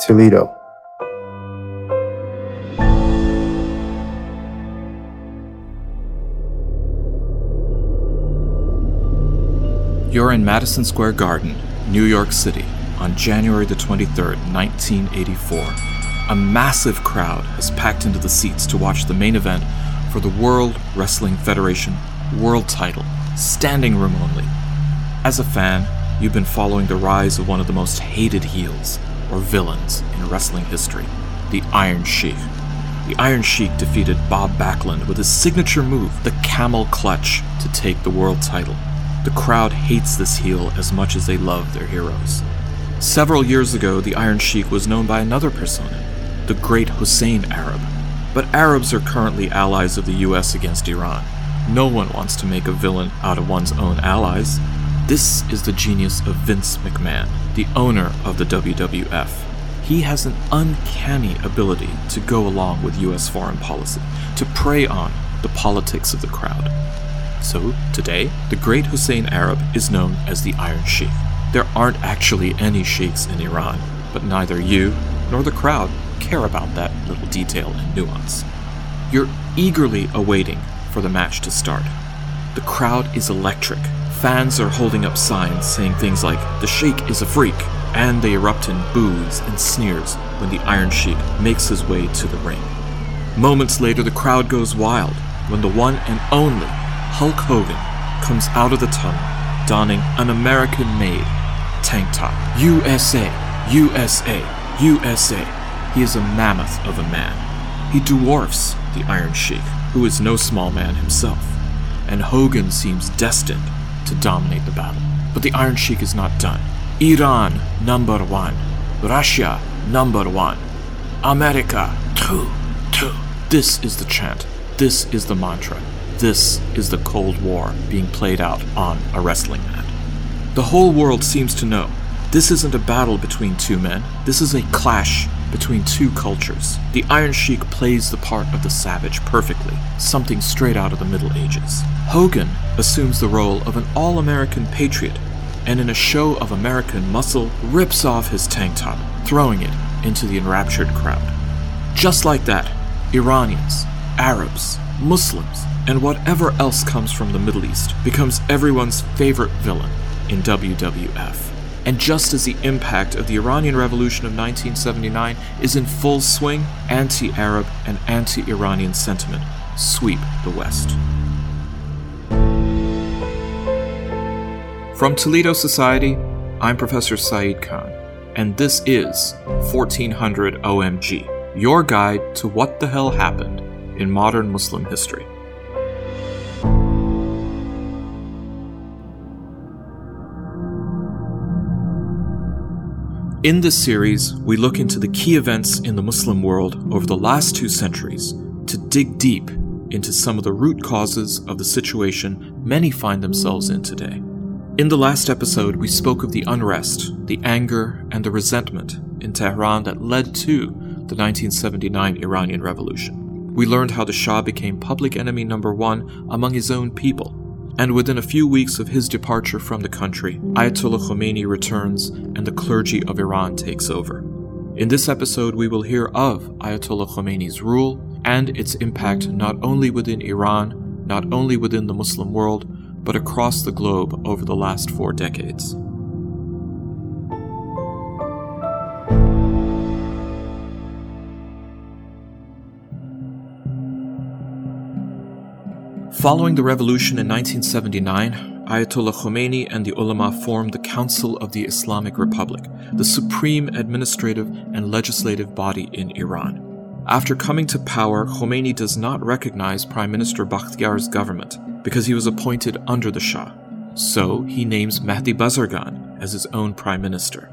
Toledo. You're in Madison Square Garden, New York City, on January the 23rd, 1984. A massive crowd has packed into the seats to watch the main event for the World Wrestling Federation World title, standing room only. As a fan, you've been following the rise of one of the most hated heels, or villains, in wrestling history the Iron Sheik. The Iron Sheik defeated Bob Backlund with his signature move, the Camel Clutch, to take the world title. The crowd hates this heel as much as they love their heroes. Several years ago, the Iron Sheik was known by another persona, the Great Hussein Arab. But Arabs are currently allies of the US against Iran. No one wants to make a villain out of one's own allies. This is the genius of Vince McMahon, the owner of the WWF. He has an uncanny ability to go along with US foreign policy, to prey on the politics of the crowd. So, today, the great Hussein Arab is known as the Iron Sheik. There aren't actually any sheiks in Iran, but neither you nor the crowd care about that little detail and nuance. You're eagerly awaiting for the match to start. The crowd is electric. Fans are holding up signs saying things like, the Sheik is a freak, and they erupt in boos and sneers when the Iron Sheik makes his way to the ring. Moments later, the crowd goes wild when the one and only Hulk Hogan comes out of the tunnel donning an American made tank top. USA, USA, USA. He is a mammoth of a man. He dwarfs the Iron Sheik, who is no small man himself, and Hogan seems destined to dominate the battle. But the Iron Sheik is not done. Iran, number one. Russia, number one. America, two, two. This is the chant. This is the mantra. This is the Cold War being played out on a wrestling mat. The whole world seems to know this isn't a battle between two men, this is a clash between two cultures. The Iron Sheik plays the part of the savage perfectly, something straight out of the Middle Ages. Hogan assumes the role of an all American patriot, and in a show of American muscle, rips off his tank top, throwing it into the enraptured crowd. Just like that, Iranians, Arabs, Muslims, and whatever else comes from the Middle East becomes everyone's favorite villain in WWF. And just as the impact of the Iranian Revolution of 1979 is in full swing, anti Arab and anti Iranian sentiment sweep the West. From Toledo Society, I'm Professor Saeed Khan, and this is 1400 OMG, your guide to what the hell happened in modern Muslim history. In this series, we look into the key events in the Muslim world over the last two centuries to dig deep into some of the root causes of the situation many find themselves in today. In the last episode, we spoke of the unrest, the anger, and the resentment in Tehran that led to the 1979 Iranian Revolution. We learned how the Shah became public enemy number one among his own people and within a few weeks of his departure from the country, Ayatollah Khomeini returns and the clergy of Iran takes over. In this episode, we will hear of Ayatollah Khomeini's rule and its impact not only within Iran, not only within the Muslim world, but across the globe over the last four decades. Following the revolution in 1979, Ayatollah Khomeini and the ulama formed the Council of the Islamic Republic, the supreme administrative and legislative body in Iran. After coming to power, Khomeini does not recognize Prime Minister Bakhtiar's government because he was appointed under the Shah. So he names Mehdi Bazargan as his own prime minister.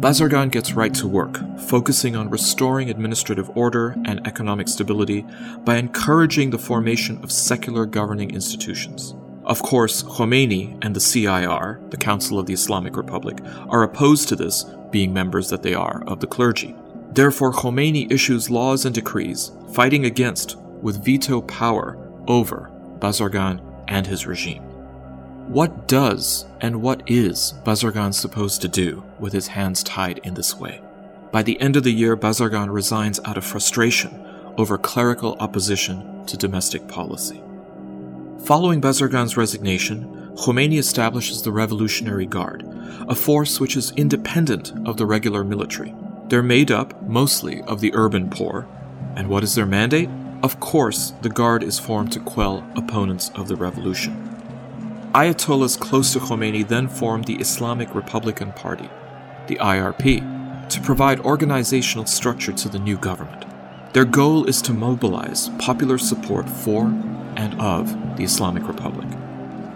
Bazargan gets right to work, focusing on restoring administrative order and economic stability by encouraging the formation of secular governing institutions. Of course, Khomeini and the CIR, the Council of the Islamic Republic, are opposed to this, being members that they are of the clergy. Therefore, Khomeini issues laws and decrees fighting against, with veto power, over Bazargan and his regime. What does and what is Bazargan supposed to do with his hands tied in this way? By the end of the year, Bazargan resigns out of frustration over clerical opposition to domestic policy. Following Bazargan's resignation, Khomeini establishes the Revolutionary Guard, a force which is independent of the regular military. They're made up mostly of the urban poor. And what is their mandate? Of course, the Guard is formed to quell opponents of the revolution. Ayatollahs close to Khomeini then formed the Islamic Republican Party, the IRP, to provide organizational structure to the new government. Their goal is to mobilize popular support for and of the Islamic Republic.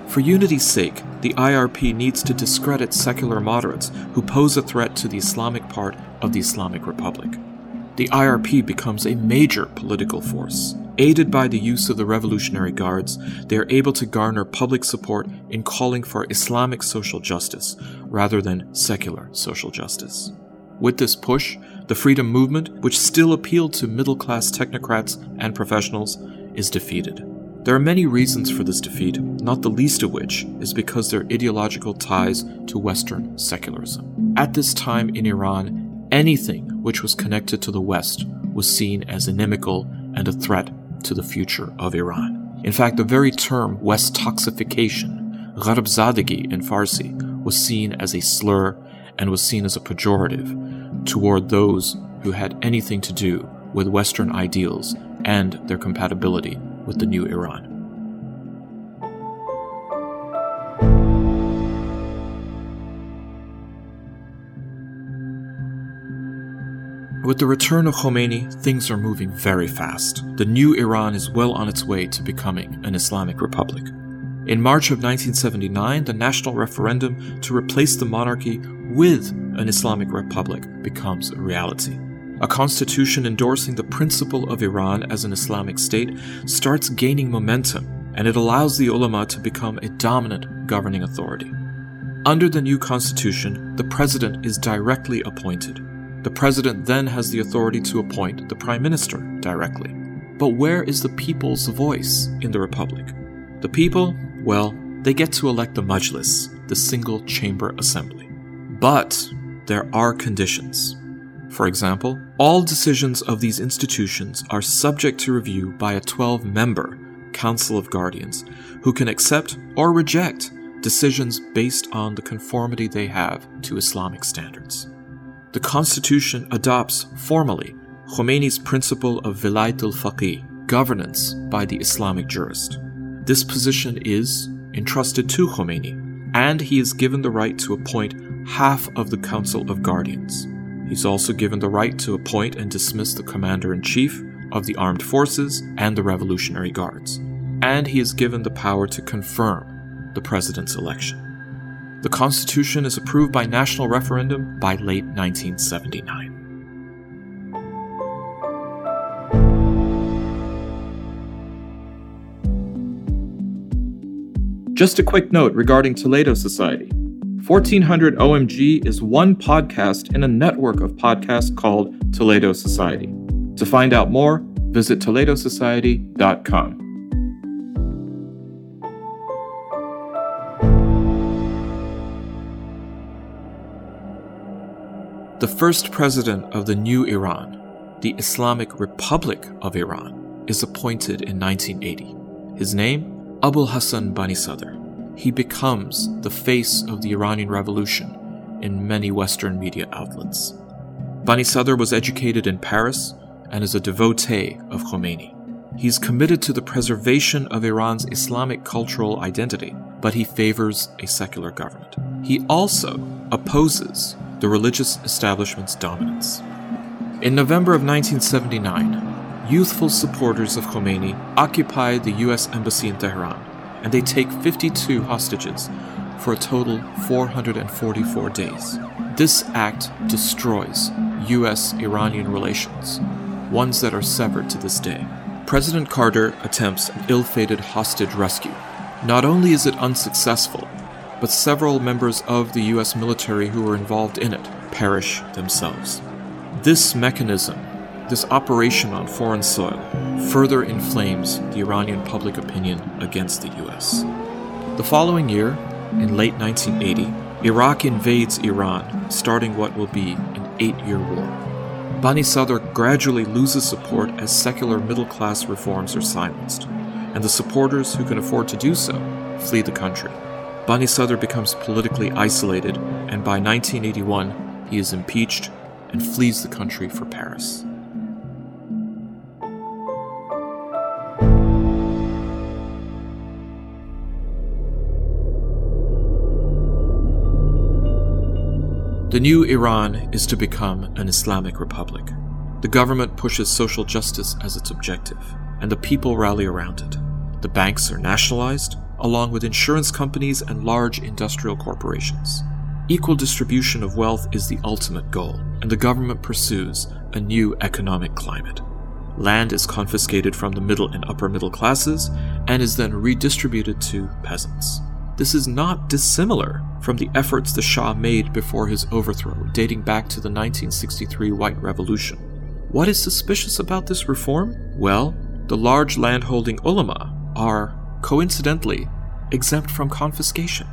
For unity's sake, the IRP needs to discredit secular moderates who pose a threat to the Islamic part of the Islamic Republic. The IRP becomes a major political force. Aided by the use of the Revolutionary Guards, they are able to garner public support in calling for Islamic social justice rather than secular social justice. With this push, the freedom movement, which still appealed to middle class technocrats and professionals, is defeated. There are many reasons for this defeat, not the least of which is because their ideological ties to Western secularism. At this time in Iran, anything which was connected to the West was seen as inimical and a threat to the future of Iran. In fact, the very term Westoxification, Gharbzadegi in Farsi, was seen as a slur and was seen as a pejorative toward those who had anything to do with Western ideals and their compatibility with the new Iran. With the return of Khomeini, things are moving very fast. The new Iran is well on its way to becoming an Islamic republic. In March of 1979, the national referendum to replace the monarchy with an Islamic republic becomes a reality. A constitution endorsing the principle of Iran as an Islamic state starts gaining momentum, and it allows the ulama to become a dominant governing authority. Under the new constitution, the president is directly appointed, the president then has the authority to appoint the prime minister directly. But where is the people's voice in the republic? The people, well, they get to elect the Majlis, the single chamber assembly. But there are conditions. For example, all decisions of these institutions are subject to review by a 12 member Council of Guardians who can accept or reject decisions based on the conformity they have to Islamic standards the constitution adopts formally Khomeini's principle of vilayat al-faqih, governance by the Islamic jurist. This position is entrusted to Khomeini, and he is given the right to appoint half of the Council of Guardians. He's also given the right to appoint and dismiss the Commander in Chief of the Armed Forces and the Revolutionary Guards, and he is given the power to confirm the President's election. The Constitution is approved by national referendum by late 1979. Just a quick note regarding Toledo Society. 1400 OMG is one podcast in a network of podcasts called Toledo Society. To find out more, visit toledosociety.com. The first president of the new Iran, the Islamic Republic of Iran, is appointed in 1980. His name? Abul Hassan Bani Sadr. He becomes the face of the Iranian Revolution in many Western media outlets. Bani Sadr was educated in Paris and is a devotee of Khomeini. He's committed to the preservation of Iran's Islamic cultural identity, but he favors a secular government. He also opposes the religious establishment's dominance. In November of 1979, youthful supporters of Khomeini occupy the US Embassy in Tehran, and they take 52 hostages for a total 444 days. This act destroys US Iranian relations, ones that are severed to this day. President Carter attempts an ill fated hostage rescue. Not only is it unsuccessful, but several members of the US military who were involved in it perish themselves. This mechanism, this operation on foreign soil, further inflames the Iranian public opinion against the US. The following year, in late 1980, Iraq invades Iran, starting what will be an eight year war. Bani Sadr gradually loses support as secular middle class reforms are silenced, and the supporters who can afford to do so flee the country. Bani Sadr becomes politically isolated, and by 1981, he is impeached and flees the country for Paris. The new Iran is to become an Islamic republic. The government pushes social justice as its objective, and the people rally around it. The banks are nationalized, along with insurance companies and large industrial corporations. Equal distribution of wealth is the ultimate goal, and the government pursues a new economic climate. Land is confiscated from the middle and upper middle classes and is then redistributed to peasants. This is not dissimilar from the efforts the Shah made before his overthrow, dating back to the 1963 White Revolution. What is suspicious about this reform? Well, the large landholding ulama are, coincidentally, exempt from confiscation.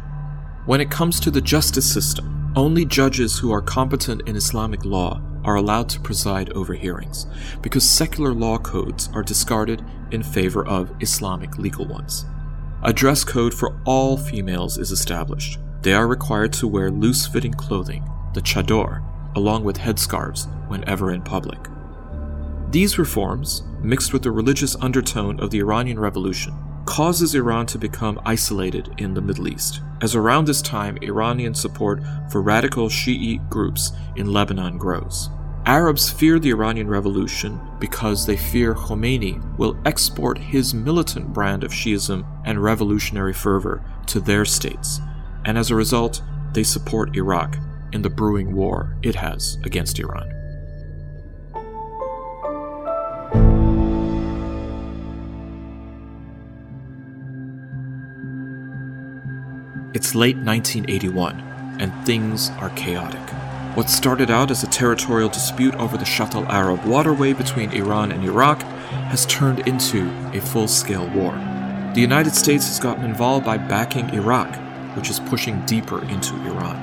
When it comes to the justice system, only judges who are competent in Islamic law are allowed to preside over hearings, because secular law codes are discarded in favor of Islamic legal ones. A dress code for all females is established. They are required to wear loose fitting clothing, the chador, along with headscarves whenever in public. These reforms, mixed with the religious undertone of the Iranian Revolution, causes Iran to become isolated in the Middle East, as around this time Iranian support for radical Shiite groups in Lebanon grows. Arabs fear the Iranian Revolution because they fear Khomeini will export his militant brand of Shiism and revolutionary fervor to their states, and as a result, they support Iraq in the brewing war it has against Iran. It's late 1981, and things are chaotic. What started out as a territorial dispute over the Shatt al Arab waterway between Iran and Iraq has turned into a full scale war. The United States has gotten involved by backing Iraq, which is pushing deeper into Iran.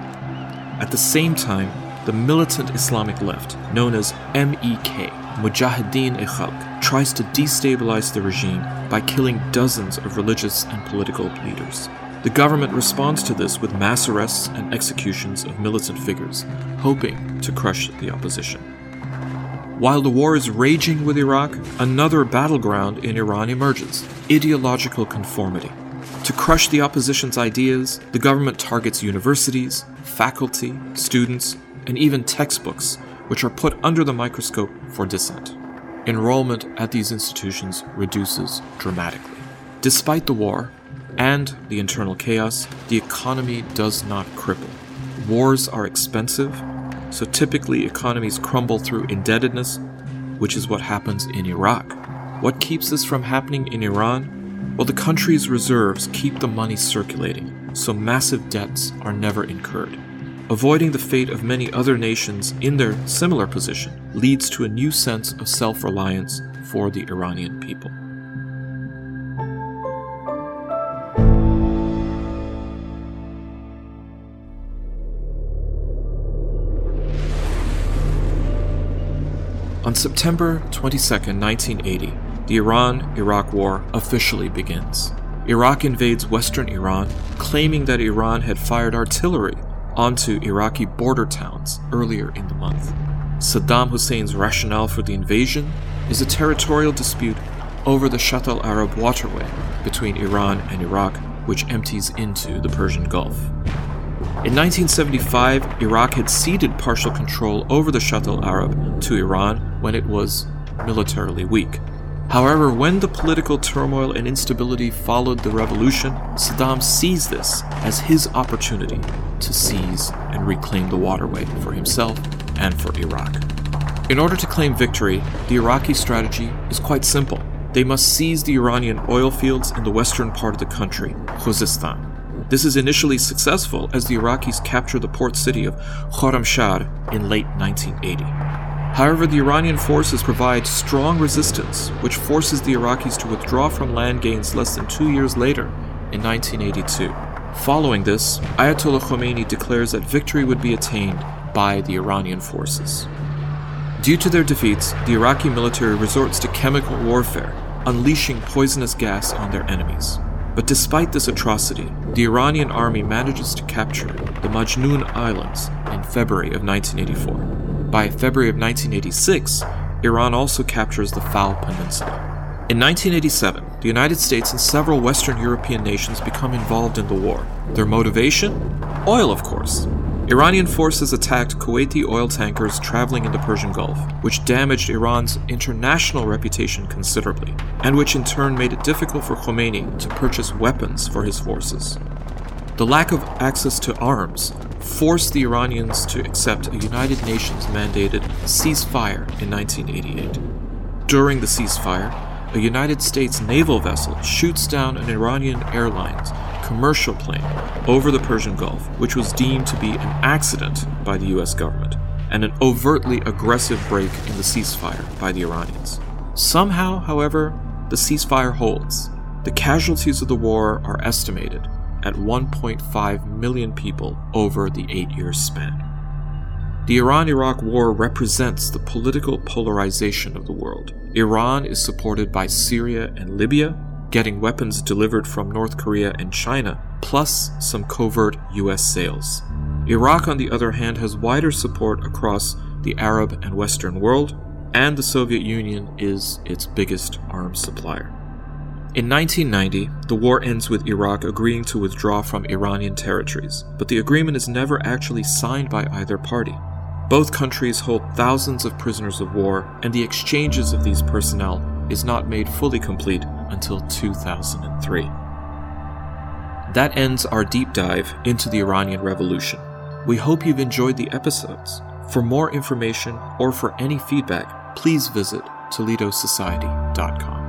At the same time, the militant Islamic left, known as MEK, Mujahideen e Khalq, tries to destabilize the regime by killing dozens of religious and political leaders. The government responds to this with mass arrests and executions of militant figures, hoping to crush the opposition. While the war is raging with Iraq, another battleground in Iran emerges ideological conformity. To crush the opposition's ideas, the government targets universities, faculty, students, and even textbooks, which are put under the microscope for dissent. Enrollment at these institutions reduces dramatically. Despite the war, and the internal chaos, the economy does not cripple. Wars are expensive, so typically economies crumble through indebtedness, which is what happens in Iraq. What keeps this from happening in Iran? Well, the country's reserves keep the money circulating, so massive debts are never incurred. Avoiding the fate of many other nations in their similar position leads to a new sense of self reliance for the Iranian people. On September 22, 1980, the Iran Iraq War officially begins. Iraq invades western Iran, claiming that Iran had fired artillery onto Iraqi border towns earlier in the month. Saddam Hussein's rationale for the invasion is a territorial dispute over the Shatt al Arab waterway between Iran and Iraq, which empties into the Persian Gulf. In 1975, Iraq had ceded partial control over the Shatt al Arab to Iran when it was militarily weak. However, when the political turmoil and instability followed the revolution, Saddam seized this as his opportunity to seize and reclaim the waterway for himself and for Iraq. In order to claim victory, the Iraqi strategy is quite simple. They must seize the Iranian oil fields in the western part of the country, Khuzestan, this is initially successful as the Iraqis capture the port city of Khorramshahr in late 1980. However, the Iranian forces provide strong resistance, which forces the Iraqis to withdraw from land gains less than two years later, in 1982. Following this, Ayatollah Khomeini declares that victory would be attained by the Iranian forces. Due to their defeats, the Iraqi military resorts to chemical warfare, unleashing poisonous gas on their enemies. But despite this atrocity, the Iranian army manages to capture the Majnun Islands in February of 1984. By February of 1986, Iran also captures the Fao Peninsula. In 1987, the United States and several Western European nations become involved in the war. Their motivation? Oil, of course. Iranian forces attacked Kuwaiti oil tankers traveling in the Persian Gulf, which damaged Iran's international reputation considerably, and which in turn made it difficult for Khomeini to purchase weapons for his forces. The lack of access to arms forced the Iranians to accept a United Nations mandated ceasefire in 1988. During the ceasefire, a United States naval vessel shoots down an Iranian Airlines commercial plane over the Persian Gulf, which was deemed to be an accident by the US government and an overtly aggressive break in the ceasefire by the Iranians. Somehow, however, the ceasefire holds. The casualties of the war are estimated at 1.5 million people over the eight year span. The Iran Iraq War represents the political polarization of the world. Iran is supported by Syria and Libya, getting weapons delivered from North Korea and China, plus some covert US sales. Iraq, on the other hand, has wider support across the Arab and Western world, and the Soviet Union is its biggest arms supplier. In 1990, the war ends with Iraq agreeing to withdraw from Iranian territories, but the agreement is never actually signed by either party. Both countries hold thousands of prisoners of war, and the exchanges of these personnel is not made fully complete until 2003. That ends our deep dive into the Iranian Revolution. We hope you've enjoyed the episodes. For more information or for any feedback, please visit ToledoSociety.com.